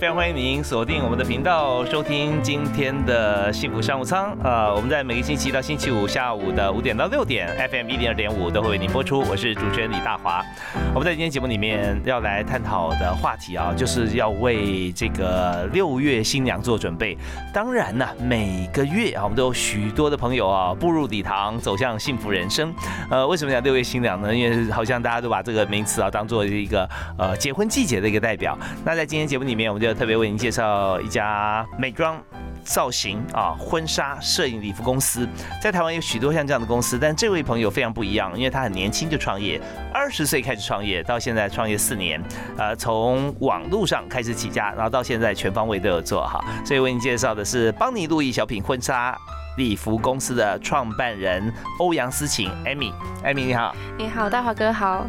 非常欢迎您锁定我们的频道，收听今天的幸福商务舱。呃，我们在每个星期到星期五下午的五点到六点，FM 一零二点五都会为您播出。我是主持人李大华。我们在今天节目里面要来探讨的话题啊，就是要为这个六月新娘做准备。当然呢，每个月啊，我们都有许多的朋友啊步入礼堂，走向幸福人生。呃，为什么讲六月新娘呢？因为好像大家都把这个名词啊当做一个呃结婚季节的一个代表。那在今天节目里面，我们就特别为您介绍一家美妆造型啊婚纱摄影礼服公司。在台湾有许多像这样的公司，但这位朋友非常不一样，因为他很年轻就创业，二十岁开始创业，到现在创业四年，呃，从网络上开始起家，然后到现在全方位都有做哈。所以为您介绍的是邦尼路易小品婚纱礼服公司的创办人欧阳思晴艾米，艾。米你好，你好，大华哥好。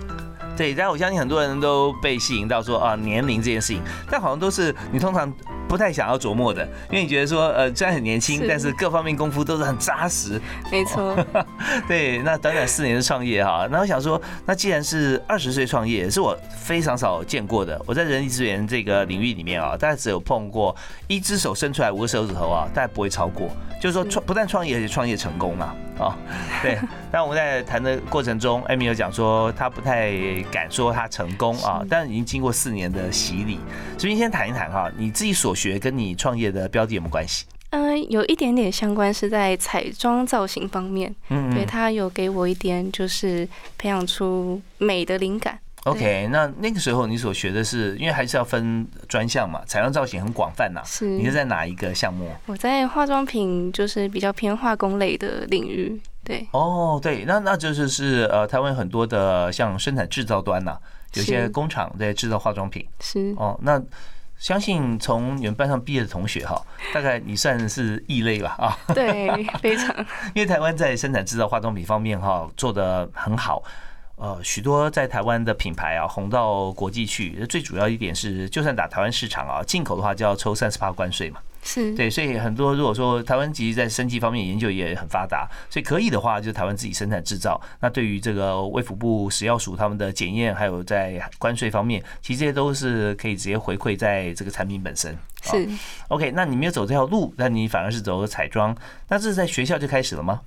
对，但我相信很多人都被吸引到说啊年龄这件事情，但好像都是你通常不太想要琢磨的，因为你觉得说呃虽然很年轻，但是各方面功夫都是很扎实。没错。对，那短短四年的创业哈，那我想说，那既然是二十岁创业，是我非常少见过的。我在人力资源这个领域里面啊，大概只有碰过一只手伸出来五个手指头啊，大概不会超过。就是说创不但创业，而且创业成功啊。啊，对。但我们在谈的过程中，艾米有讲说他不太敢说他成功啊，但已经经过四年的洗礼。所以先谈一谈哈，你自己所学跟你创业的标的有没有关系？嗯，有一点点相关，是在彩妆造型方面。嗯，对他有给我一点，就是培养出美的灵感。OK，那那个时候你所学的是，因为还是要分专项嘛，彩妆造型很广泛呐。是，你是在哪一个项目？我在化妆品，就是比较偏化工类的领域。对。哦，对，那那就是是呃，台湾很多的像生产制造端呐，有些工厂在制造化妆品。是。哦，那相信从你们班上毕业的同学哈，大概你算是异类吧？啊。对，非常。因为台湾在生产制造化妆品方面哈，做的很好。呃，许多在台湾的品牌啊，红到国际去，最主要一点是，就算打台湾市场啊，进口的话就要抽三十八关税嘛。是对，所以很多如果说台湾其实，在生技方面研究也很发达，所以可以的话，就台湾自己生产制造。那对于这个卫福部食药署他们的检验，还有在关税方面，其实这些都是可以直接回馈在这个产品本身。是 OK，那你没有走这条路，那你反而是走彩妆，那这是在学校就开始了吗？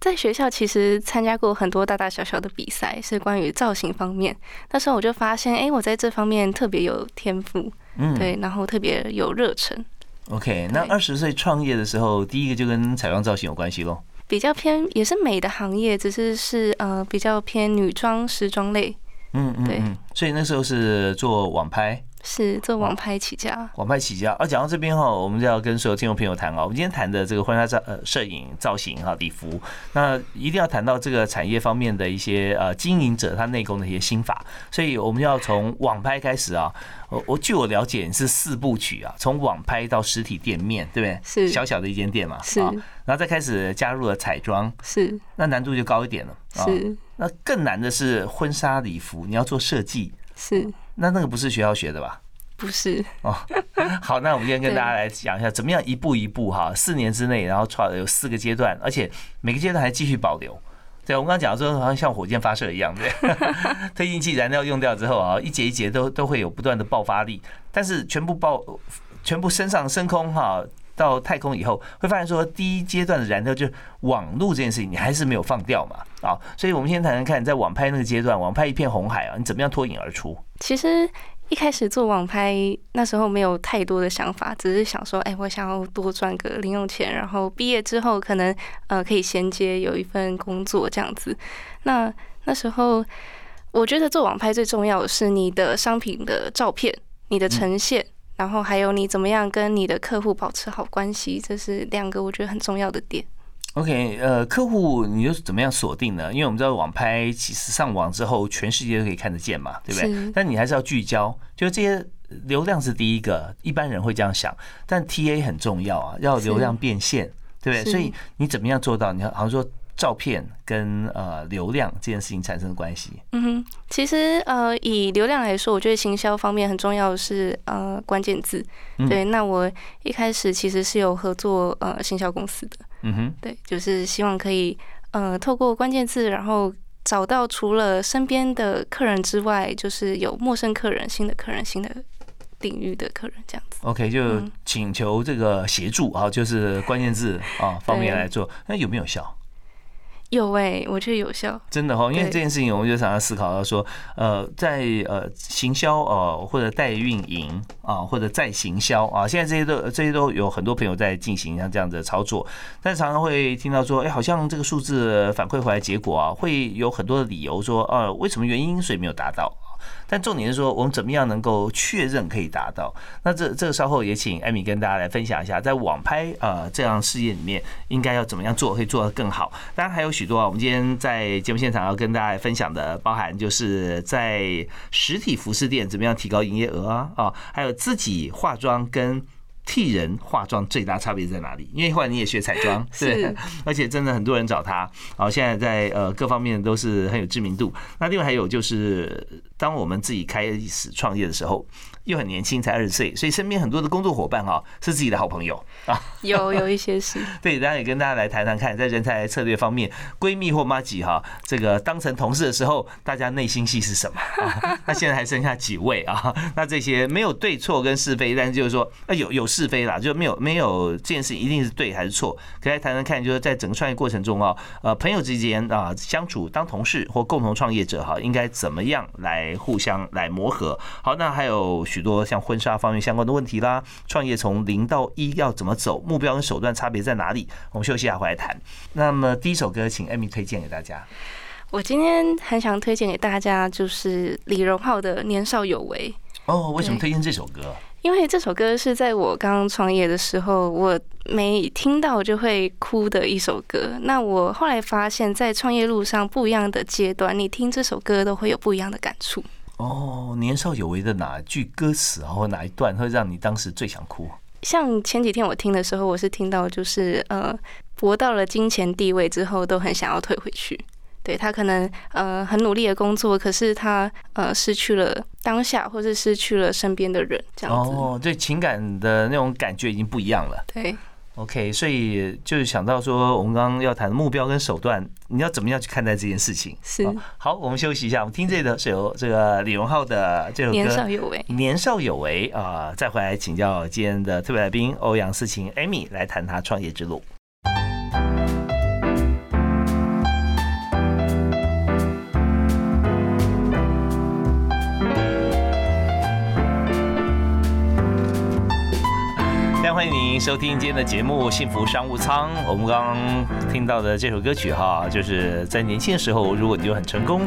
在学校其实参加过很多大大小小的比赛，是关于造型方面。那时候我就发现，哎，我在这方面特别有天赋，嗯，对，然后特别有热忱。OK，那二十岁创业的时候，第一个就跟彩妆造型有关系喽？比较偏也是美的行业，只是是呃比较偏女装时装类。嗯嗯，对。所以那时候是做网拍。是做网拍起家，网拍起家。啊讲到这边哈，我们就要跟所有听众朋友谈啊。我们今天谈的这个婚纱照呃摄影造型哈礼服，那一定要谈到这个产业方面的一些呃经营者他内功的一些心法。所以我们要从网拍开始啊。我我据我了解是四部曲啊，从网拍到实体店面，对不对？是小小的一间店嘛。是，然后再开始加入了彩妆，是，那难度就高一点了。是，那更难的是婚纱礼服，你要做设计。是，那那个不是学校学的吧？不是哦，好，那我们今天跟大家来讲一下，怎么样一步一步哈，四年之内，然后创有四个阶段，而且每个阶段还继续保留。对，我们刚刚讲说，好像像火箭发射一样，对，推进器燃料用掉之后啊，一节一节都都会有不断的爆发力，但是全部爆，全部升上升空哈，到太空以后，会发现说第一阶段的燃料就网路这件事情，你还是没有放掉嘛，啊，所以我们先谈谈看，在网拍那个阶段，网拍一片红海啊，你怎么样脱颖而出？其实。一开始做网拍，那时候没有太多的想法，只是想说，哎，我想要多赚个零用钱，然后毕业之后可能呃可以衔接有一份工作这样子。那那时候我觉得做网拍最重要的是你的商品的照片，你的呈现，然后还有你怎么样跟你的客户保持好关系，这是两个我觉得很重要的点。OK，呃，客户你又是怎么样锁定呢？因为我们知道网拍其实上网之后，全世界都可以看得见嘛，对不对？但你还是要聚焦，就是这些流量是第一个，一般人会这样想，但 TA 很重要啊，要流量变现，对不对？所以你怎么样做到？你好像说。照片跟呃流量这件事情产生的关系。嗯哼，其实呃以流量来说，我觉得行销方面很重要的是呃关键字。对，那我一开始其实是有合作呃行销公司的。嗯哼，对，就是希望可以呃透过关键字，然后找到除了身边的客人之外，就是有陌生客人、新的客人、新的领域的客人这样子。OK，就请求这个协助啊，就是关键字啊方面来做，那有没有效？有哎，我觉得有效，真的哈，因为这件事情，我们就常常思考到说，呃，在呃行销呃或者代运营啊，或者在行销啊，现在这些都这些都有很多朋友在进行像这样的操作，但常常会听到说，哎，好像这个数字反馈回来结果啊，会有很多的理由说，呃，为什么原因所以没有达到。但重点是说，我们怎么样能够确认可以达到？那这这个稍后也请艾米跟大家来分享一下，在网拍呃这样事业里面，应该要怎么样做，可以做得更好。当然还有许多啊，我们今天在节目现场要跟大家分享的，包含就是在实体服饰店怎么样提高营业额啊啊，还有自己化妆跟。替人化妆最大差别在哪里？因为后来你也学彩妆，是，而且真的很多人找他，然后现在在呃各方面都是很有知名度。那另外还有就是，当我们自己开始创业的时候。又很年轻，才二十岁，所以身边很多的工作伙伴哈是自己的好朋友啊。有有一些是。对，大家也跟大家来谈谈看，在人才策略方面，闺蜜或妈几哈，这个当成同事的时候，大家内心戏是什么？那现在还剩下几位啊？那这些没有对错跟是非，但是就是说，啊有有是非啦，就没有没有这件事一定是对还是错？可以来谈谈看，就是在整个创业过程中啊，呃，朋友之间啊相处，当同事或共同创业者哈，应该怎么样来互相来磨合？好，那还有。许多像婚纱方面相关的问题啦，创业从零到一要怎么走，目标跟手段差别在哪里？我们休息一下回来谈。那么第一首歌，请艾米推荐给大家。我今天很想推荐给大家，就是李荣浩的《年少有为》。哦，为什么推荐这首歌？因为这首歌是在我刚刚创业的时候，我每听到就会哭的一首歌。那我后来发现，在创业路上不一样的阶段，你听这首歌都会有不一样的感触。哦，年少有为的哪句歌词啊，或哪一段会让你当时最想哭？像前几天我听的时候，我是听到就是呃，博到了金钱地位之后，都很想要退回去。对他可能呃很努力的工作，可是他呃失去了当下，或是失去了身边的人，这样子。哦，对，情感的那种感觉已经不一样了。对。OK，所以就是想到说，我们刚刚要谈的目标跟手段，你要怎么样去看待这件事情？是好，我们休息一下，我们听这个是由这个李荣浩的这首歌《年少有为》，年少有为啊，再回来请教今天的特别来宾欧阳思晴 Amy 来谈他创业之路。欢迎您收听今天的节目《幸福商务舱》。我们刚刚听到的这首歌曲哈，就是在年轻的时候，如果你就很成功，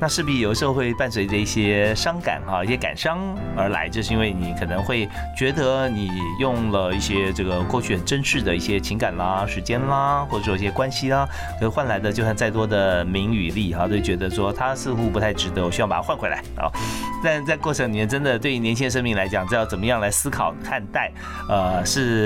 那势必有时候会伴随着一些伤感哈，一些感伤而来，就是因为你可能会觉得你用了一些这个过去很真实的一些情感啦、时间啦，或者说一些关系啦，可换来的就算再多的名与利哈，都觉得说它似乎不太值得，我希望把它换回来啊。但在过程里面，真的对于年轻的生命来讲，知道怎么样来思考看待，呃。是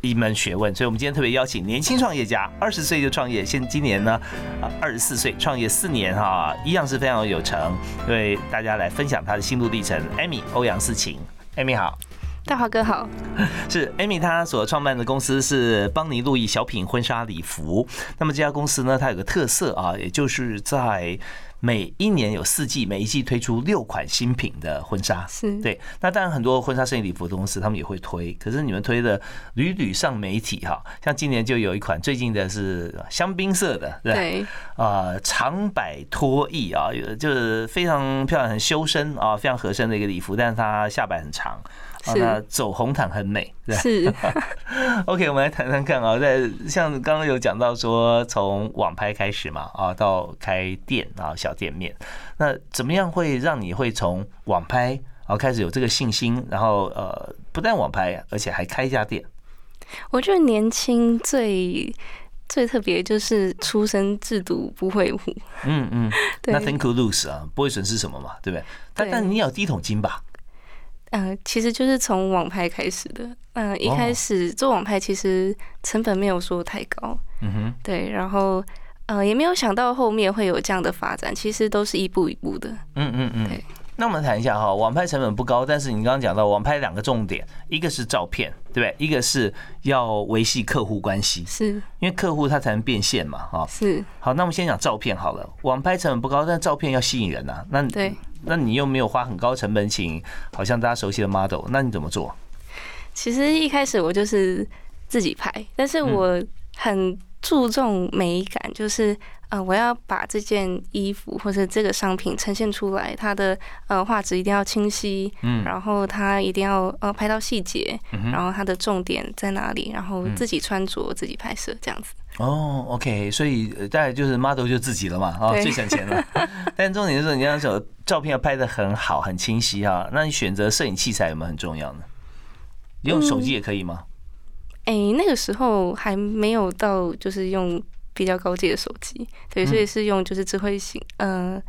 一门学问，所以我们今天特别邀请年轻创业家，二十岁就创业，现今年呢，啊，二十四岁创业四年哈，一样是非常有成，为大家来分享他的心路历程。Amy 欧阳思晴，Amy 好，大华哥好，是 Amy，她所创办的公司是邦尼路易小品婚纱礼服。那么这家公司呢，它有个特色啊，也就是在。每一年有四季，每一季推出六款新品的婚纱，是对。那当然很多婚纱摄影礼服的公司他们也会推，可是你们推的屡屡上媒体哈，像今年就有一款最近的是香槟色的，对，啊长摆脱翼啊，就是非常漂亮、很修身啊，非常合身的一个礼服，但是它下摆很长。那走红毯很美，是。OK，我们来谈谈看啊，在像刚刚有讲到说，从网拍开始嘛，啊，到开店啊，小店面，那怎么样会让你会从网拍然后开始有这个信心，然后呃，不但网拍，而且还开一家店。我觉得年轻最最特别就是出生制度不会糊。嗯嗯，对那 think to lose 啊，不会损失什么嘛，对不对？但但你有第一桶金吧？嗯、其实就是从网拍开始的。嗯、一开始做网拍其实成本没有说太高，嗯哼，对，然后呃也没有想到后面会有这样的发展，其实都是一步一步的。嗯嗯嗯对。那我们谈一下哈，网拍成本不高，但是你刚刚讲到网拍两个重点，一个是照片，对不对？一个是要维系客户关系，是因为客户他才能变现嘛，哈。是，好，那我们先讲照片好了。网拍成本不高，但照片要吸引人呐、那对。那你又没有花很高成本请，好像大家熟悉的 model，那你怎么做？其实一开始我就是自己拍，但是嗯我很注重美感，就是呃，我要把这件衣服或者这个商品呈现出来，它的呃画质一定要清晰，嗯然后它一定要呃拍到细节，嗯然后它的重点在哪里，然后嗯自己穿着、自己拍摄这样子。哦，OK，所以呃大概就是 model 就自己了嘛，哦，最省钱了。但重点就是你要手照片要拍的很好、很清晰哈。那你选择摄影器材有没有很重要呢？用手机也可以吗？哎、那个时候还没有到就是用比较高级的手机，对，嗯所以是用就是智慧型呃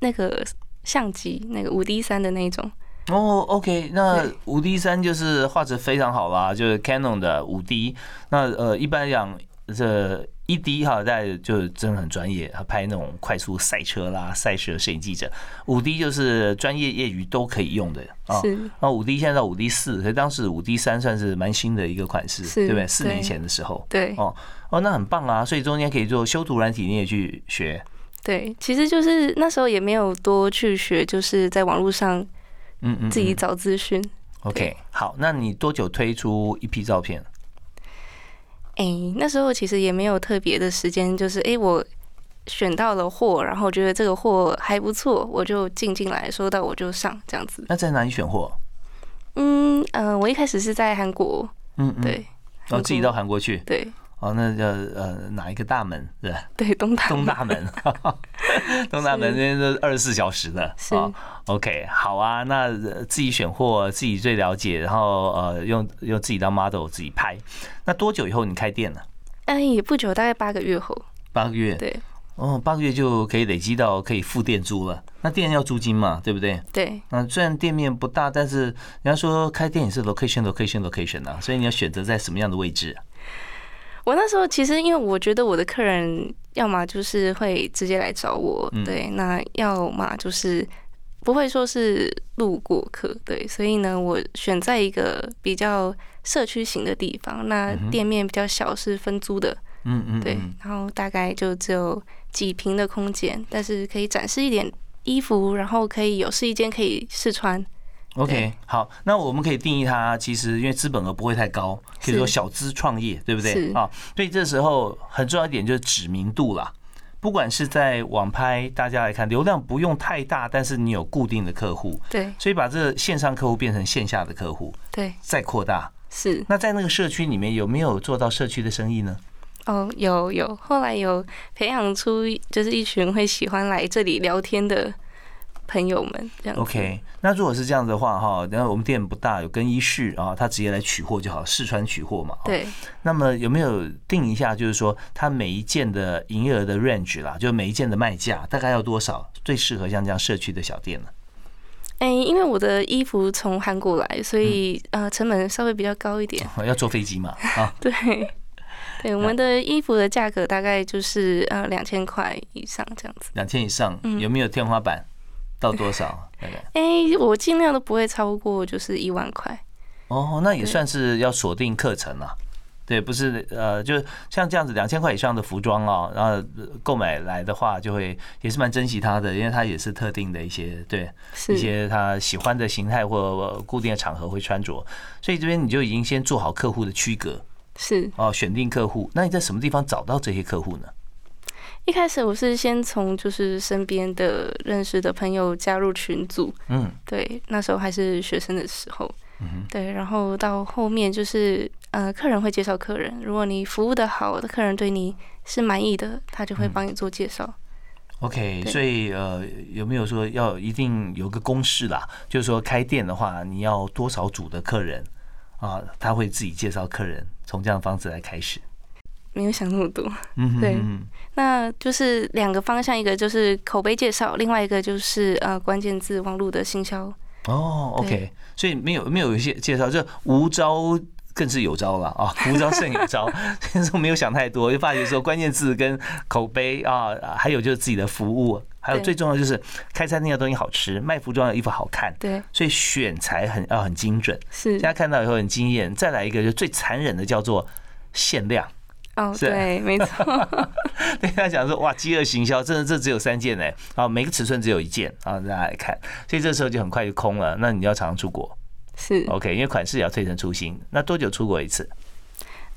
那个相机，那个五 D 三的那种。哦，OK，那五 D 三就是画质非常好啦，就是 Canon 的五 D。那呃，一般讲，这一 D 哈，大家就真的很专业，他拍那种快速赛车啦、赛事的摄影记者。五 D 就是专业业余都可以用的啊。是那五 D 现在到五 D 四，可是当时五 D 三算是蛮新的一个款式，对不对？四年前的时候，对哦哦，那很棒啊！所以中间可以做修图软体，你也去学，对，其实就是那时候也没有多去学，就是在网络上嗯嗯，自己嗯找资讯。OK。好，那你多久推出一批照片？哎、那时候其实也没有特别的时间，就是哎、我选到了货，然后觉得这个货还不错，我就进进来，收到我就上这样子。那在哪里选货？嗯呃，我一开始是在韩国，嗯嗯，对然后自己到韩国去，对哦，那叫呃哪一个大门？是吧 对，东大东大门，东大门 那边都二十四小时的是哦 OK，好啊，那呃自己选货，自己最了解，然后呃用用自己当 model 自己拍。那多久以后你开店呢？哎、也不久，大概八个月后，八个月。对哦，八个月就可以累积到可以付店租了。那店要租金嘛，对不对？对那虽然店面不大，但是人家说开店也是 location location location 啊，所以你要选择在什么样的位置？我那时候其实因为我觉得我的客人要么就是会直接来找我，嗯对，那要么就是不会说是路过客，对，所以呢，我选在一个比较社区型的地方，那店面比较小，是分租的，嗯嗯，对嗯，然后大概就只有几平的空间，但是可以展示一点衣服，然后可以有试衣间可以试穿，OK，好，那我们可以定义它，其实因为资本额不会太高，可以说小资创业，对不对是啊？所以这时候很重要一点就是知名度啦。不管是在网拍，大家来看流量不用太大，但是你有固定的客户，对所以把这个线上客户变成线下的客户，对再扩大。是。那在那个社区里面有没有做到社区的生意呢？哦，有有，后来有培养出就是一群会喜欢来这里聊天的朋友们，这样。OK，那如果是这样子的话，哈，然后我们店不大，有更衣室啊，他直接来取货就好，试穿取货嘛。对，那么有没有定一下，就是说他每一件的营业额的 range 啦，就每一件的卖价大概要多少，最适合像这样社区的小店呢？哎、因为我的衣服从韩国来，所以、呃成本稍微比较高一点。要坐飞机嘛？啊，对，对，我们的衣服的价格大概就是呃两千块以上这样子。两千以上，嗯有没有天花板？到多少？大概？哎、我尽量都不会超过就是一万块。哦，那也算是要锁定课程了。对，不是呃，就像这样子两千块以上的服装哦，然后呃购买来的话，就会也是蛮珍惜它的，因为它也是特定的一些对一些他喜欢的形态或固定的场合会穿着，所以这边你就已经先做好客户的区隔是，哦，选定客户。那你在什么地方找到这些客户呢？一开始我是先从就是身边的认识的朋友加入群组，嗯对，那时候还是学生的时候，嗯对，然后到后面就是呃，客人会介绍客人，如果你服务的好，的客人对你是满意的，他就会嗯帮你做介绍。OK，所以呃，有没有说要一定有个公式啦？就是说开店的话，你要多少组的客人啊？他会自己介绍客人，从这样的方式来开始。没有想那么多。嗯哼对那就是两个方向，一个就是口碑介绍，另外一个就是呃关键字网络的行销。哦，OK，所以没有没有一些介绍，就无招更是有招了啊，无招胜有招。所以说没有想太多，就发觉说关键字跟口碑啊，还有就是自己的服务，还有最重要就是开餐厅的东西好吃，卖服装的衣服好看，对，所以选材很要很精准。是大家看到以后很惊艳。再来一个就最残忍的叫做限量，哦，是对，没错，对他讲说哇，饥饿行销，真的这只有三件呢，啊，每个尺寸只有一件啊，大家来看，所以这时候就很快就空了。那你要常常出国是。，OK，因为款式也要推陈出新。那多久出国一次？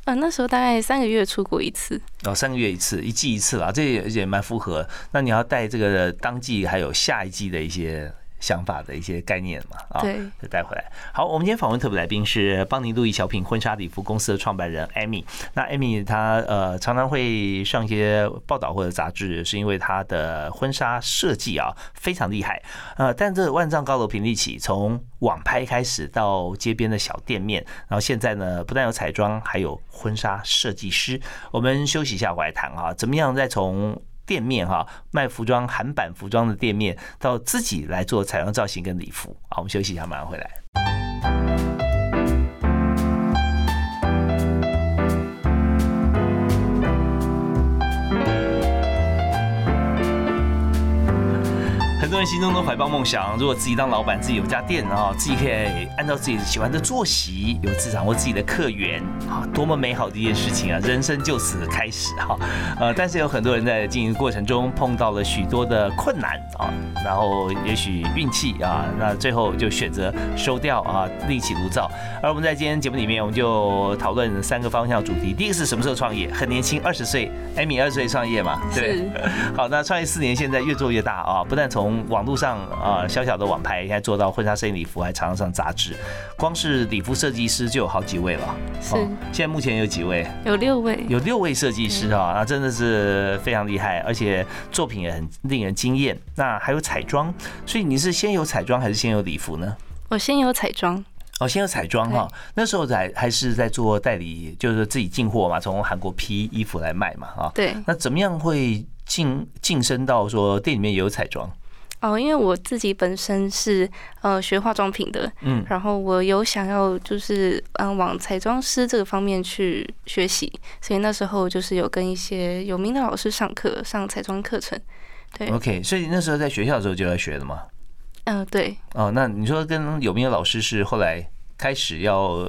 呃，那时候大概三个月出国一次。哦，三个月一次，一季一次啦，这也也蛮符合。那你要带这个当季还有下一季的一些想法的一些概念嘛，啊，对，就带回来。好，我们今天访问特别来宾是邦尼路易小品婚纱礼服公司的创办人艾米。那艾米她呃常常会上一些报道或者杂志，是因为她的婚纱设计啊非常厉害。呃，但这万丈高楼平地起，从网拍开始到街边的小店面，然后现在呢不但有彩妆，还有婚纱设计师。我们休息一下，回来谈啊，怎么样再从店面哈卖服装韩版服装的店面，到自己来做彩妆造型跟礼服。好，我们休息一下，马上回来。人心中都怀抱梦想，如果自己当老板，自己有家店啊，自己可以按照自己喜欢的作息，有自掌握自己的客源啊，多么美好的一件事情啊！人生就此开始哈，呃，但是有很多人在经营过程中碰到了许多的困难啊，然后也许运气啊，那最后就选择收掉啊，另起炉灶。而我们在今天节目里面，我们就讨论三个方向主题，第一个是什么时候创业？很年轻，二十岁，艾米二十岁创业嘛，对好，那创业四年，现在越做越大啊！不但从网络上啊小小的网拍，现在做到婚纱摄影礼服，还常常上杂志。光是礼服设计师就有好几位了。是哦现在目前有几位？有六位。有六位设计师啊，那真的是非常厉害，而且作品也很令人惊艳。那还有彩妆，所以你是先有彩妆还是先有礼服呢？我先有彩妆，哦，先有彩妆哈，那时候在还是在做代理，就是自己进货嘛，从韩国批衣服来卖嘛啊。对，那怎么样会晋晋升到说店里面也有彩妆？哦，因为我自己本身是呃学化妆品的，嗯，然后我有想要就是嗯往彩妆师这个方面去学习，所以那时候就是有跟一些有名的老师上课，上彩妆课程。对，OK，所以那时候在学校的时候就在学的嘛。嗯、对，哦，那你说跟有名的老师是后来开始要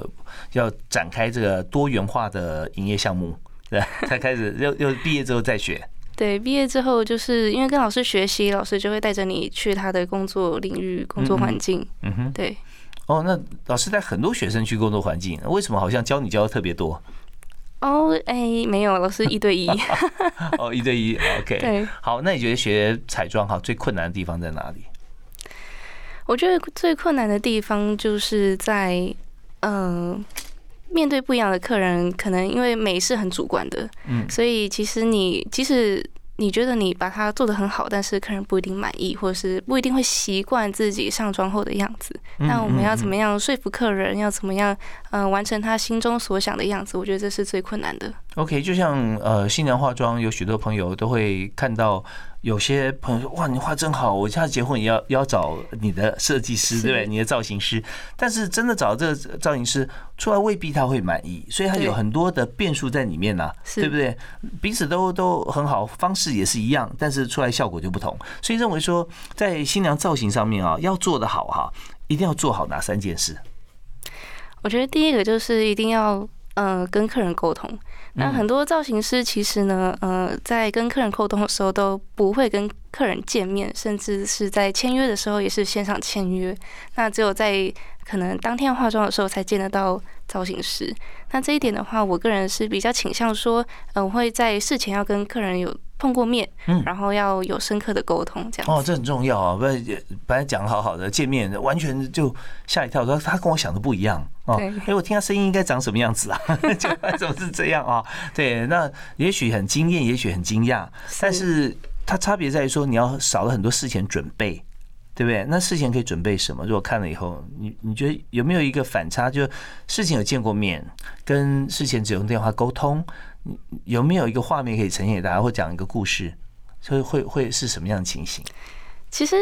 要展开这个多元化的营业项目，对，才开始又又毕业之后再学。对，毕业之后就是因为跟老师学习，老师就会带着你去他的工作领域、工作环境。嗯哼，对，哦，那老师带很多学生去工作环境，为什么好像教你教的特别多？哦，哎，没有，老师一对一。哦，一对一，OK。对，好，那你觉得学彩妆哈最困难的地方在哪里？我觉得最困难的地方就是在，嗯、面对不一样的客人，可能因为美是很主观的，嗯所以其实你即使你觉得你把它做的很好，但是客人不一定满意，或者是不一定会习惯自己上妆后的样子。嗯那我们要怎么样说服客人？要怎么样，嗯、完成他心中所想的样子？我觉得这是最困难的。OK，就像呃新娘化妆，有许多朋友都会看到，有些朋友说哇你画真好，我下次结婚也要要找你的设计师，对不对？你的造型师，但是真的找这个造型师出来未必他会满意，所以他有很多的变数在里面呐、是对不对？彼此都都很好，方式也是一样，但是出来效果就不同。所以认为说，在新娘造型上面啊，要做得好哈，一定要做好哪三件事？我觉得第一个就是一定要呃跟客人沟通。那嗯很多造型师其实呢，呃，在跟客人沟通的时候都不会跟客人见面，甚至是在签约的时候也是线上签约。那只有在可能当天化妆的时候才见得到造型师。那这一点的话，我个人是比较倾向说，呃，我会在事前要跟客人有碰过面，嗯然后要有深刻的沟通，这样哦，子。这很重要啊！不然本来讲得好好的见面，完全就吓一跳，说他跟我想的不一样哦。哎，我听他声音应该长什么样子啊？就怎么是这样啊？对，那也许很惊艳，也许很惊讶，但是它差别在于说你要少了很多事前准备。对不对？那事前可以准备什么？如果看了以后，你你觉得有没有一个反差？就事情有见过面，跟事前只用电话沟通，有没有一个画面可以呈现给大家，或讲一个故事？所以会会是什么样的情形？其实，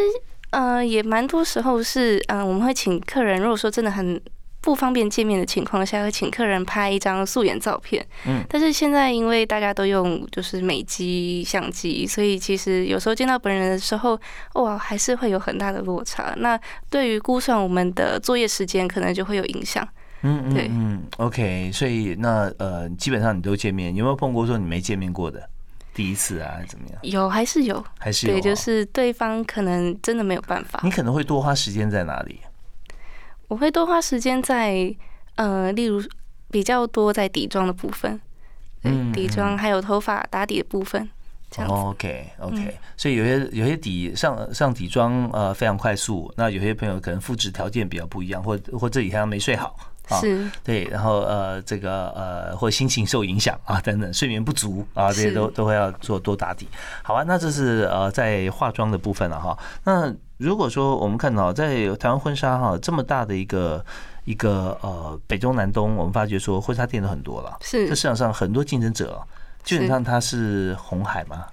呃，也蛮多时候是，嗯，我们会请客人，如果说真的很。不方便见面的情况下，会请客人拍一张素颜照片。嗯，但是现在因为大家都用就是美机相机，所以其实有时候见到本人的时候，哇，还是会有很大的落差。那对于估算我们的作业时间，可能就会有影响。嗯嗯嗯，OK。所以那呃，基本上你都见面，有没有碰过说你没见面过的第一次啊，怎么样？有还是有？还是有？对，就是对方可能真的没有办法。你可能会多花时间在哪里？我会多花时间在，呃，例如比较多在底妆的部分，嗯，底妆还有头发打底的部分，这样 OK OK，所以有些有些底上上底妆呃非常快速，那有些朋友可能肤质条件比较不一样，或或这几天没睡好。是，对，然后呃，这个呃，或心情受影响啊，等等，睡眠不足啊，这些都都会要做多打底。好啊，那这是呃在化妆的部分了哈。那如果说我们看到在台湾婚纱哈这么大的一个一个呃北中南东，我们发觉说婚纱店都很多了，是，这市场上很多竞争者，基本上它是红海嘛。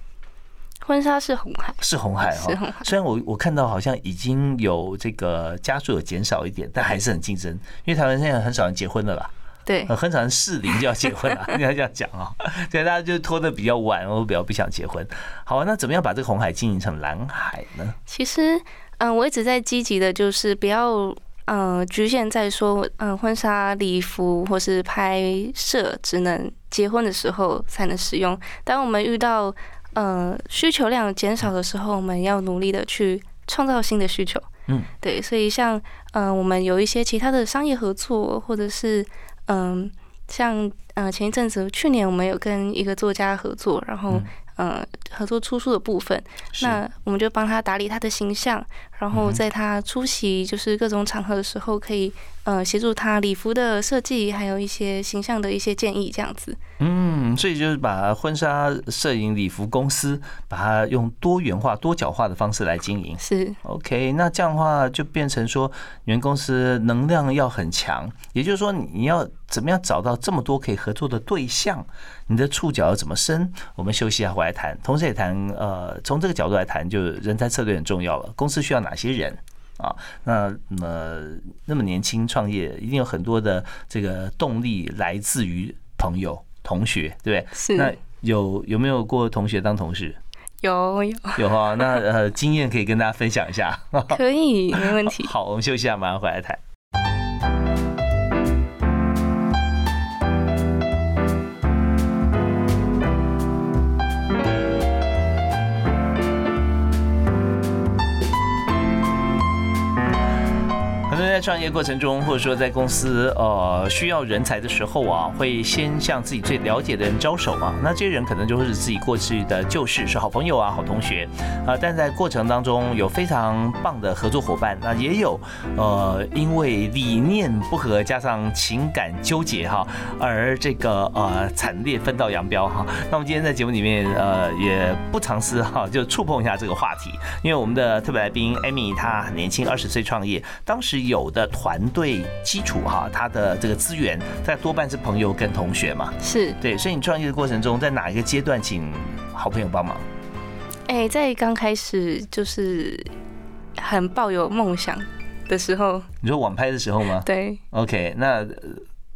婚纱是红海，是红海哈。虽然我我看到好像已经有这个加数有减少一点，但还是很竞争。因为台湾现在很少人结婚了啦，对，很少人适龄就要结婚了，应该这样讲啊。对，大家就拖得比较晚，我比较不想结婚。好，那怎么样把这个红海经营成蓝海呢？其实，嗯，我一直在积极的，就是不要嗯局限在说，嗯，婚纱礼服或是拍摄只能结婚的时候才能使用。当我们遇到呃，需求量减少的时候，我们要努力的去创造新的需求。嗯，对，所以像呃，我们有一些其他的商业合作，或者是嗯，像呃，前一阵子去年我们有跟一个作家合作，然后。呃，合作出书的部分，那我们就帮他打理他的形象，然后在他出席就是各种场合的时候，可以呃协助他礼服的设计，还有一些形象的一些建议，这样子。嗯，所以就是把婚纱摄影礼服公司，把它用多元化、多角化的方式来经营。是 OK，那这样的话就变成说，你们公司能量要很强，也就是说你要怎么样找到这么多可以合作的对象？你的触角要怎么伸？我们休息一下回来谈，同时也谈呃，从这个角度来谈，就人才策略很重要了。公司需要哪些人啊？那么那么年轻创业，一定有很多的这个动力来自于朋友、同学，对不对？是。那有有没有过同学当同事？有有有哈。那呃，经验可以跟大家分享一下。可以，没问题。好，我们休息一下，马上回来谈。创业过程中，或者说在公司呃需要人才的时候啊，会先向自己最了解的人招手啊。那这些人可能就是自己过去的旧事，是好朋友啊、好同学啊。但在过程当中有非常棒的合作伙伴，那也有呃因为理念不合加上情感纠结哈，而这个呃惨烈分道扬镳哈。那我们今天在节目里面呃也不尝试哈，就触碰一下这个话题，因为我们的特别来宾艾米她很年轻，二十岁创业，当时有。有的团队基础哈，他的这个资源在多半是朋友跟同学嘛，是对，所以你创业的过程中，在哪一个阶段请好朋友帮忙？哎，在刚开始就是很抱有梦想的时候，你说网拍的时候吗？对，OK，那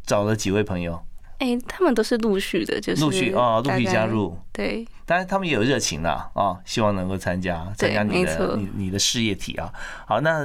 找了几位朋友？哎，他们都是陆续的，就是陆续哦，陆续加入，对，当然他们也有热情啦，啊，希望能够参加参加你的你你的事业体啊。好，那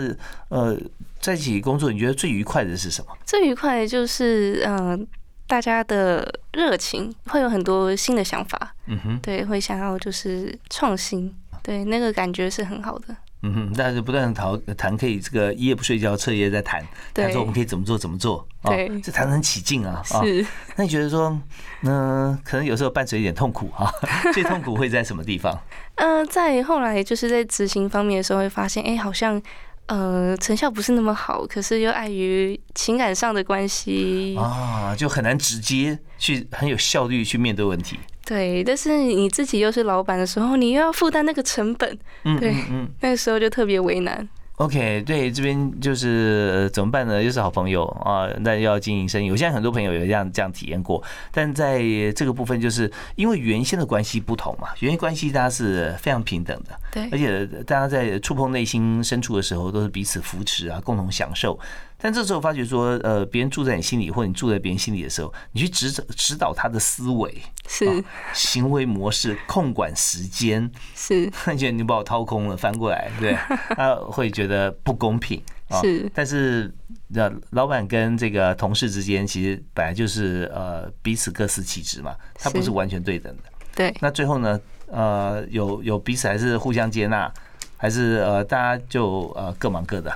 呃，在一起工作，你觉得最愉快的是什么？最愉快的就是嗯，大家的热情，会有很多新的想法，嗯哼，对，会想要就是创新，对，那个感觉是很好的。嗯哼，但是不断谈谈，可以这个一夜不睡觉，彻夜在谈，谈说我们可以怎么做怎么做对，这谈很起劲啊。是，那你觉得说，嗯，可能有时候伴随一点痛苦啊，最痛苦会在什么地方？嗯，在后来就是在执行方面的时候，会发现，哎，好像呃成效不是那么好，可是又碍于情感上的关系啊，就很难直接去很有效率去面对问题。对，但是你自己又是老板的时候，你又要负担那个成本，嗯对嗯嗯。那个时候就特别为难。OK，对，这边就是呃怎么办呢？又是好朋友啊，那要经营生意。我现在很多朋友有这样这样体验过，但在这个部分，就是因为原先的关系不同嘛，原先关系大家是非常平等的，对而且大家在触碰内心深处的时候，都是彼此扶持啊，共同享受。但这时候发觉说，呃，别人住在你心里，或者你住在别人心里的时候，你去指导指导他的思维、是行为模式、控管时间，是他觉得你把我掏空了，翻过来，对，他会觉得不公平啊。是但是呃，老板跟这个同事之间，其实本来就是呃彼此各司其职嘛，他不是是完全对等的。对，那最后呢，呃，有有彼此还是互相接纳，还是呃大家就呃各忙各的。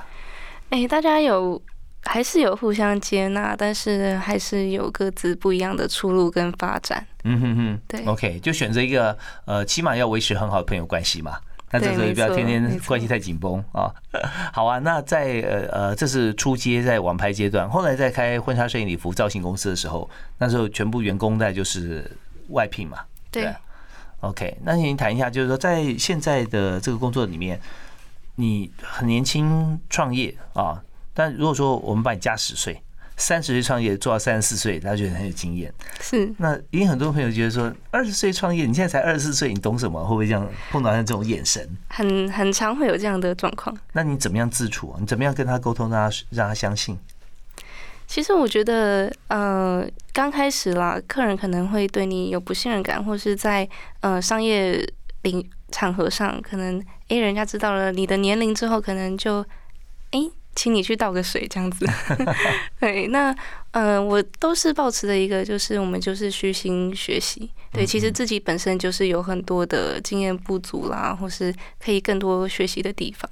哎、大家有还是有互相接纳，但是还是有各自不一样的出路跟发展。嗯哼哼，对，OK，就选择一个呃，起码要维持很好的朋友关系嘛。那这对时候也不要天天关系太紧绷啊。好啊，那在呃呃，这是初阶在网拍阶段，后来在开婚纱摄影礼服造型公司的时候，那时候全部员工在就是外聘嘛。对啊 OK，那您谈一下，就是说在现在的这个工作里面，你很年轻创业啊，但如果说我们把你加十岁，三十岁创业做到三十四岁，他觉得很有经验。是那因为很多朋友觉得说，二十岁创业，你现在才二十四岁，你懂什么？会不会这样碰到他这种眼神？很很常会有这样的状况。那你怎么样自处？你怎么样跟他沟通，让他让他相信？其实我觉得，呃，刚开始啦，客人可能会对你有不信任感，或是在呃商业领场合上，可能诶人家知道了你的年龄之后，可能就诶请你去倒个水这样子。对，那呃，我都是保持的一个，就是我们就是虚心学习。对，其实自己本身就是有很多的经验不足啦，或是可以更多学习的地方。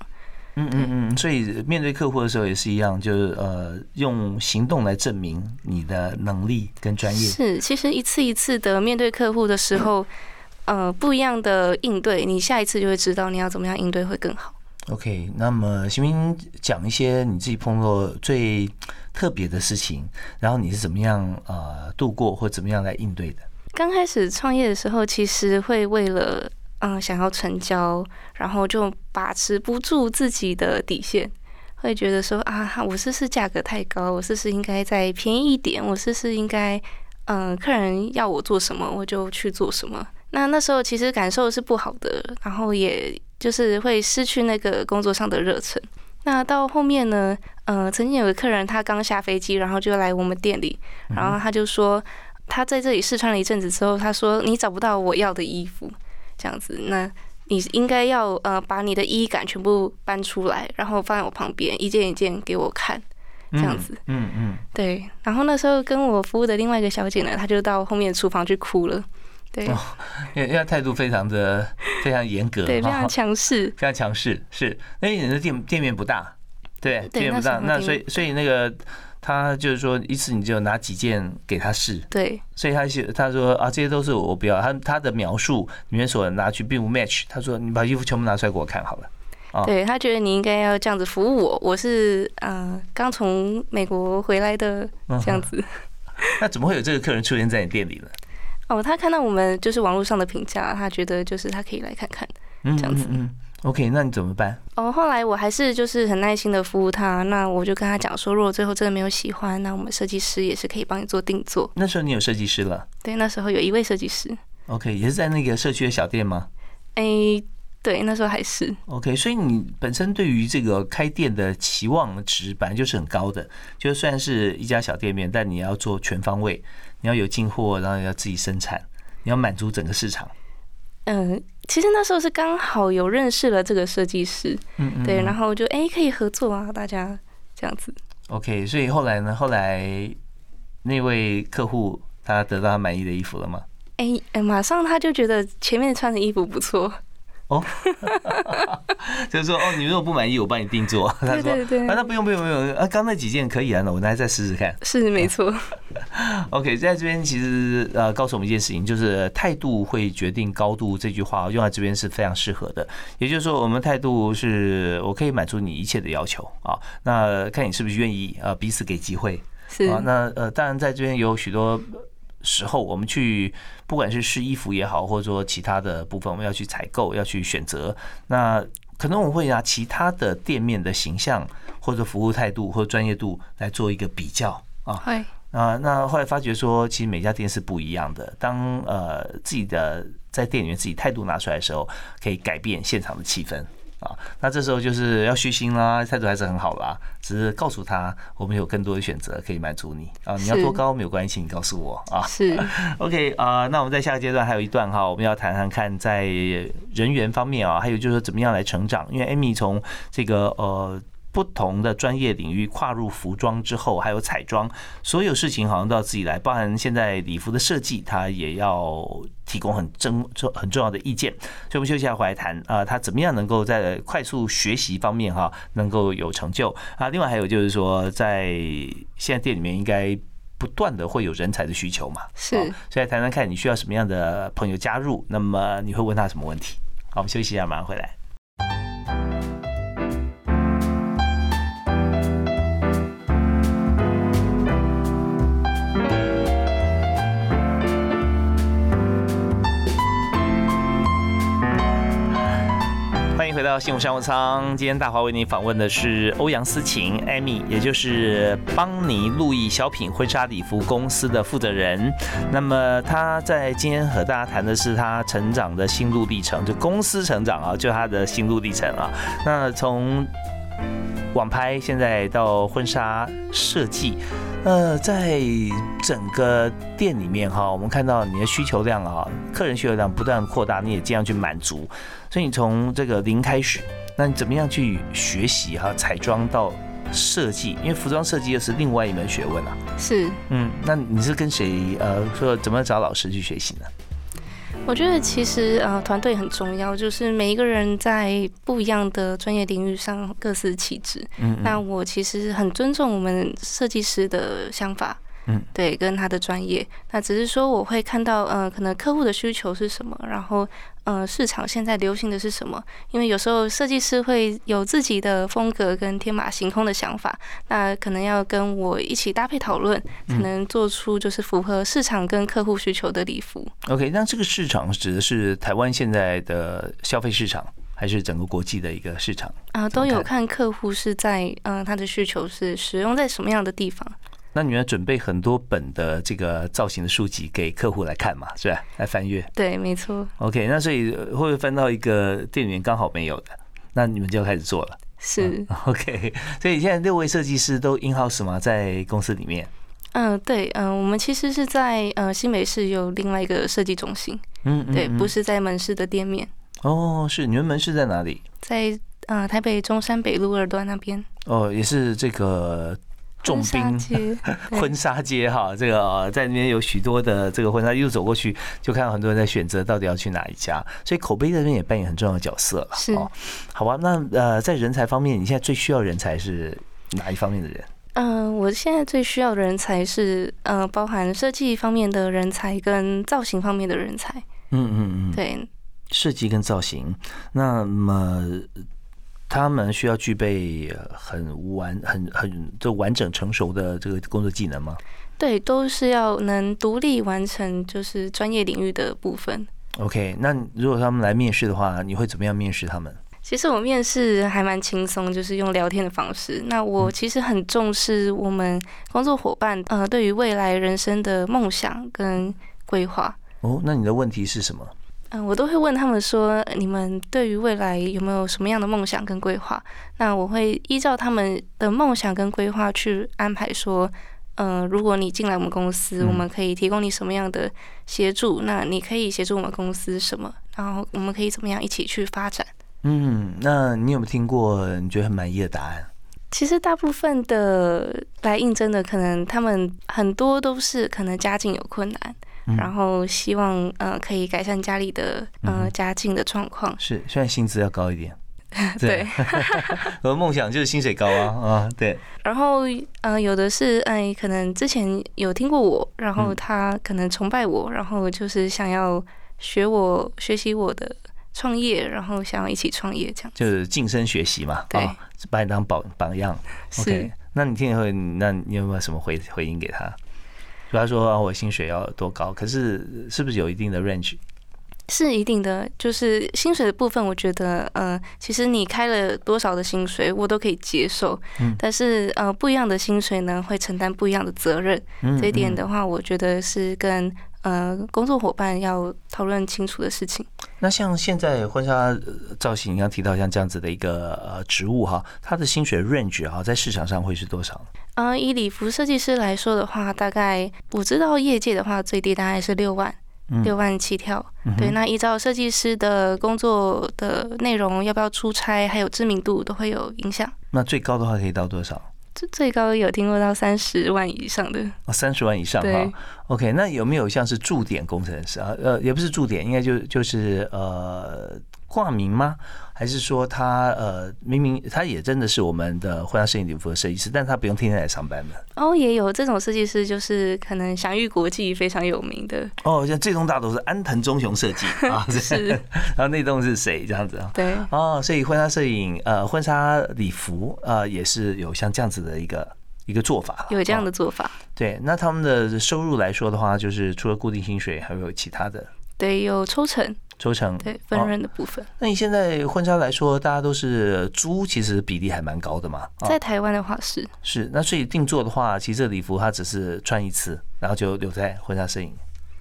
嗯嗯嗯，所以面对客户的时候也是一样，就是呃，用行动来证明你的能力跟专业。是，其实一次一次的面对客户的时候，呃，不一样的应对，你下一次就会知道你要怎么样应对会更好。OK，那么行不行讲一些你自己碰到最特别的事情，然后你是怎么样呃度过，或怎么样来应对的？刚开始创业的时候，其实会为了嗯想要成交，然后就把持不住自己的底线，会觉得说啊，我是不是价格太高？我是不是应该再便宜一点？我是不是应该嗯客人要我做什么我就去做什么？那那时候其实感受是不好的，然后也就是会失去那个工作上的热忱。那到后面呢，呃，曾经有个客人他刚下飞机，然后就来我们店里，然后他就说。他在这里试穿了一阵子之后，他说：“你找不到我要的衣服，这样子，那你应该要呃把你的衣杆全部搬出来，然后放在我旁边，一件一件给我看，这样子。嗯嗯，对，然后那时候跟我服务的另外一个小姐呢，她就到后面厨房去哭了。对，哦因为因为态度非常的非常严格，对，非常强势。非常强势，是。因为你的店店面不大，对，对店面不大，那那所以所以那个他就是说一次你就拿几件给他试，对，所以他是他说啊这些都是我不要，他他的描述里面所拿去并不 match，他说你把衣服全部拿出来给我看好了。哦对他觉得你应该要这样子服务我，我是啊刚从美国回来的嗯这样子。那怎么会有这个客人出现在你店里呢？哦，他看到我们就是网络上的评价，他觉得就是他可以来看看。嗯这样子嗯嗯，OK，那你怎么办？哦，后来我还是就是很耐心的服务他，那我就跟他讲说，如果最后真的没有喜欢，那我们设计师也是可以帮你做定做。那时候你有设计师了对，那时候有一位设计师，，OK，也是在那个社区的小店吗诶，对，那时候还是？OK，所以你本身对于这个开店的期望值本来就是很高的，就算是一家小店面，但你要做全方位，你要有进货，然后要自己生产，你要满足整个市场。嗯、其实那时候是刚好有认识了这个设计师，嗯嗯，对，嗯然后就诶可以合作啊，大家这样子。OK，所以后来呢？后来那位客户他得到他满意的衣服了吗？诶，诶马上他就觉得前面穿的衣服不错，就是说，哦，你如果不满意，我帮你定做。他对说，对对啊，那不用不用不用，啊，刚那几件可以啊，那我来再试试看。是没错，OK，在这边其实呃告诉我们一件事情，就是态度会决定高度这句话用在这边是非常适合的。也就是说，我们态度是我可以满足你一切的要求啊，那看你是不是愿意啊，彼此给机会是啊。那呃，当然在这边有许多时候，我们去不管是试衣服也好，或者说其他的部分，我们要去采购，要去选择，那可能我们会拿其他的店面的形象或者服务态度或专业度来做一个比较啊。会啊，那后来发觉说，其实每家店是不一样的。当呃自己的在店里面自己态度拿出来的时候，可以改变现场的气氛啊。那这时候就是要虚心啦，态度还是很好啦，只是告诉他我们有更多的选择可以满足你啊。你要多高没有关系，你告诉我啊。是 OK 啊，那我们在下个阶段还有一段哈，我们要谈谈看在人员方面啊，还有就是说怎么样来成长，因为 Amy 从这个呃。不同的专业领域跨入服装之后，还有彩妆，所有事情好像都要自己来，包含现在礼服的设计，他也要提供很重很重要的意见。所以，我们休息一下回来谈啊，他怎么样能够在快速学习方面哈，能够有成就啊？另外还有就是说，在现在店里面应该不断的会有人才的需求嘛？是，所以谈谈看你需要什么样的朋友加入，那么你会问他什么问题？好，我们休息一下，马上回来。到幸福商务舱。今天大华为您访问的是欧阳思晴 Amy，也就是邦尼路易小品婚纱礼服公司的负责人。那么他在今天和大家谈的是他成长的心路历程，就公司成长啊，就他的心路历程啊。那从网拍现在到婚纱设计，呃，在整个店里面哈，我们看到你的需求量啊，客人需求量不断扩大，你也尽量去满足。所以你从这个零开始，那你怎么样去学习哈彩妆到设计？因为服装设计又是另外一门学问啊。是，嗯，那你是跟谁呃说怎么找老师去学习呢？我觉得其实呃团队很重要，就是每一个人在不一样的专业领域上各司其职。嗯，那我其实很尊重我们设计师的想法。嗯，对，跟他的专业，那只是说我会看到，呃，可能客户的需求是什么，然后，呃，市场现在流行的是什么？因为有时候设计师会有自己的风格跟天马行空的想法，那可能要跟我一起搭配讨论，才能做出就是符合市场跟客户需求的礼服。OK，那这个市场指的是台湾现在的消费市场，还是整个国际的一个市场？啊，都有看客户是在，嗯，他的需求是使用在什么样的地方。那你们准备很多本的这个造型的书籍给客户来看嘛，是吧？来翻阅。对，没错。OK，那所以会不会翻到一个店里面刚好没有的，那你们就要开始做了。是。OK，所以现在六位设计师都 in house 吗？在公司里面？嗯，对，嗯，我们其实是在呃新北市有另外一个设计中心。嗯。对，不是在门市的店面。哦，是你们门市在哪里？在呃台北中山北路二段那边。哦，也是这个。重兵婚纱街哈，这个在那边有许多的这个婚纱，一路走过去就看到很多人在选择到底要去哪一家，所以口碑在那边也扮演很重要的角色了。是，好吧，那呃，在人才方面，你现在最需要人才是哪一方面的人？嗯，我现在最需要的人才是呃，包含设计方面的人才跟造型方面的人才。嗯嗯嗯，对，设计跟造型，那么。他们需要具备很完、很很就完整成熟的这个工作技能吗？对，都是要能独立完成，就是专业领域的部分。OK，那如果他们来面试的话，你会怎么样面试他们？其实我面试还蛮轻松，就是用聊天的方式。那我其实很重视我们工作伙伴呃对于未来人生的梦想跟规划。哦，那你的问题是什么？嗯，我都会问他们说，你们对于未来有没有什么样的梦想跟规划？那我会依照他们的梦想跟规划去安排说，嗯，如果你进来我们公司，我们可以提供你什么样的协助？那你可以协助我们公司什么？然后我们可以怎么样一起去发展？嗯，那你有没有听过你觉得很满意的答案？其实大部分的来应征的，可能他们很多都是可能家境有困难。然后希望呃可以改善家里的呃家境的状况，是，虽然薪资要高一点，对，我的梦想就是薪水高啊啊，对。然后呃有的是哎可能之前有听过我，然后他可能崇拜我，然后就是想要学我学习我的创业，然后想要一起创业这样，就是晋升学习嘛，对，把你当榜榜样，OK。那你听以后，那你有没有什么回回应给他？比方说我薪水要多高，可是是不是有一定的 range？是一定的，就是薪水的部分，我觉得，呃，其实你开了多少的薪水，我都可以接受。嗯。但是，呃，不一样的薪水呢，会承担不一样的责任。嗯。这一点的话，我觉得是跟呃工作伙伴要讨论清楚的事情。那像现在婚纱造型，刚提到像这样子的一个呃职务哈，它的薪水 range 哈，在市场上会是多少？呃，以礼服设计师来说的话，大概我知道业界的话，最低大概是六万。六万起跳，对，那依照设计师的工作的内容，要不要出差，还有知名度都会有影响。那最高的话可以到多少？最最高有听过到三十万以上的。哦，三十万以上哈。OK，那有没有像是驻点工程师啊？呃，也不是驻点，应该就就是呃。挂名吗？还是说他呃，明明他也真的是我们的婚纱摄影礼服的设计师，但他不用天天来上班的。哦，也有这种设计师，就是可能享誉国际、非常有名的。哦，像这栋大楼是安藤忠雄设计 啊，是。然后那栋是谁？这样子啊？对。哦，所以婚纱摄影呃，婚纱礼服呃，也是有像这样子的一个一个做法。有这样的做法。对，那他们的收入来说的话，就是除了固定薪水，还有其他的。对，有抽成。抽成对分润的部分。那你现在婚纱来说，大家都是租，其实比例还蛮高的嘛。在台湾的话是是，那所以定做的话，其实这礼服它只是穿一次，然后就留在婚纱摄影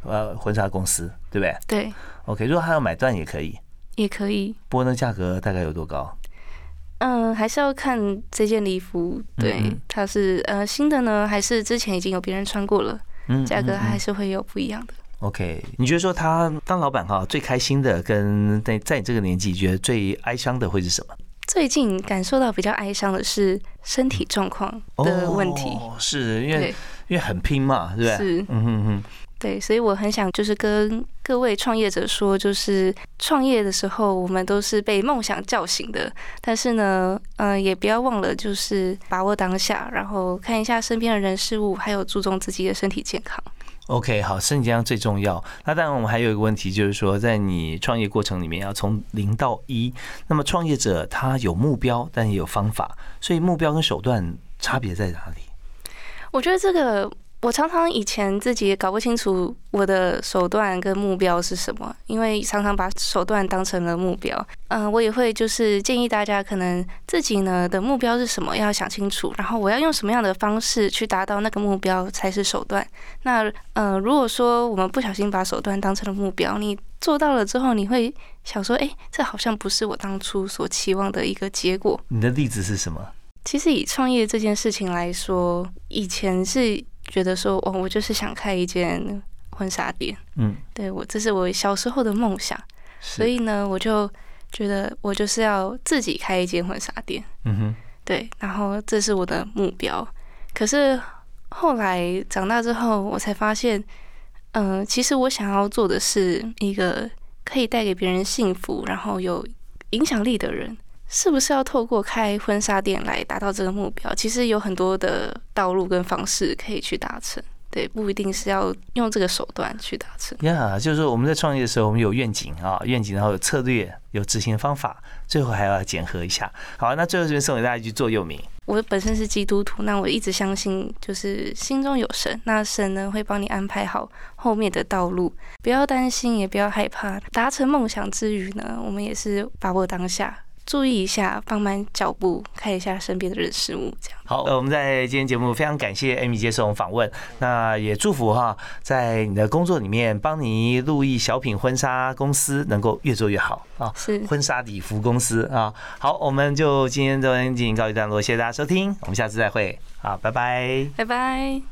呃婚纱公司，对不对？对。OK，如果他要买断也可以，也可以。不过那价格大概有多高？嗯，还是要看这件礼服，对，它是呃新的呢，还是之前已经有别人穿过了？嗯，价格还是会有不一样的。OK，你觉得说他当老板哈最开心的，跟在在你这个年纪觉得最哀伤的会是什么？最近感受到比较哀伤的是身体状况的问题，是因为因为很拼嘛，对不对？是，嗯哼哼，对，所以我很想就是跟各位创业者说，就是创业的时候我们都是被梦想叫醒的，但是呢，嗯，也不要忘了就是把握当下，然后看一下身边的人事物，还有注重自己的身体健康。OK，好，身体健康最重要。那当然，我们还有一个问题，就是说，在你创业过程里面，要从零到一。那么，创业者他有目标，但也有方法，所以目标跟手段差别在哪里？我觉得这个。我常常以前自己也搞不清楚我的手段跟目标是什么，因为常常把手段当成了目标。嗯，我也会就是建议大家，可能自己呢的目标是什么，要想清楚，然后我要用什么样的方式去达到那个目标才是手段。那呃，如果说我们不小心把手段当成了目标，你做到了之后，你会想说，哎，这好像不是我当初所期望的一个结果。你的例子是什么？其实以创业这件事情来说，以前是。觉得说，哦，我就是想开一间婚纱店，嗯，对我这是我小时候的梦想，所以呢，我就觉得我就是要自己开一间婚纱店，嗯哼，对，然后这是我的目标。可是后来长大之后，我才发现，嗯，其实我想要做的是一个可以带给别人幸福，然后有影响力的人。是不是要透过开婚纱店来达到这个目标？其实有很多的道路跟方式可以去达成，对，不一定是要用这个手段去达成。呀，就是说我们在创业的时候，我们有愿景啊，愿景，然后有策略，有执行方法，最后还要检核一下。好，那最后这边送给大家一句座右铭：我本身是基督徒，那我一直相信，就是心中有神，那神呢会帮你安排好后面的道路，不要担心，也不要害怕。达成梦想之余呢，我们也是把握当下。注意一下，放慢脚步，看一下身边的人事物，这样。好，呃，我们在今天节目非常感谢 Amy 接受访问，那也祝福哈，在你的工作里面，邦尼路易小品婚纱公司能够越做越好啊，是婚纱礼服公司啊。好，我们就今天就进行告一段落，谢谢大家收听，我们下次再会，好，拜拜，拜拜。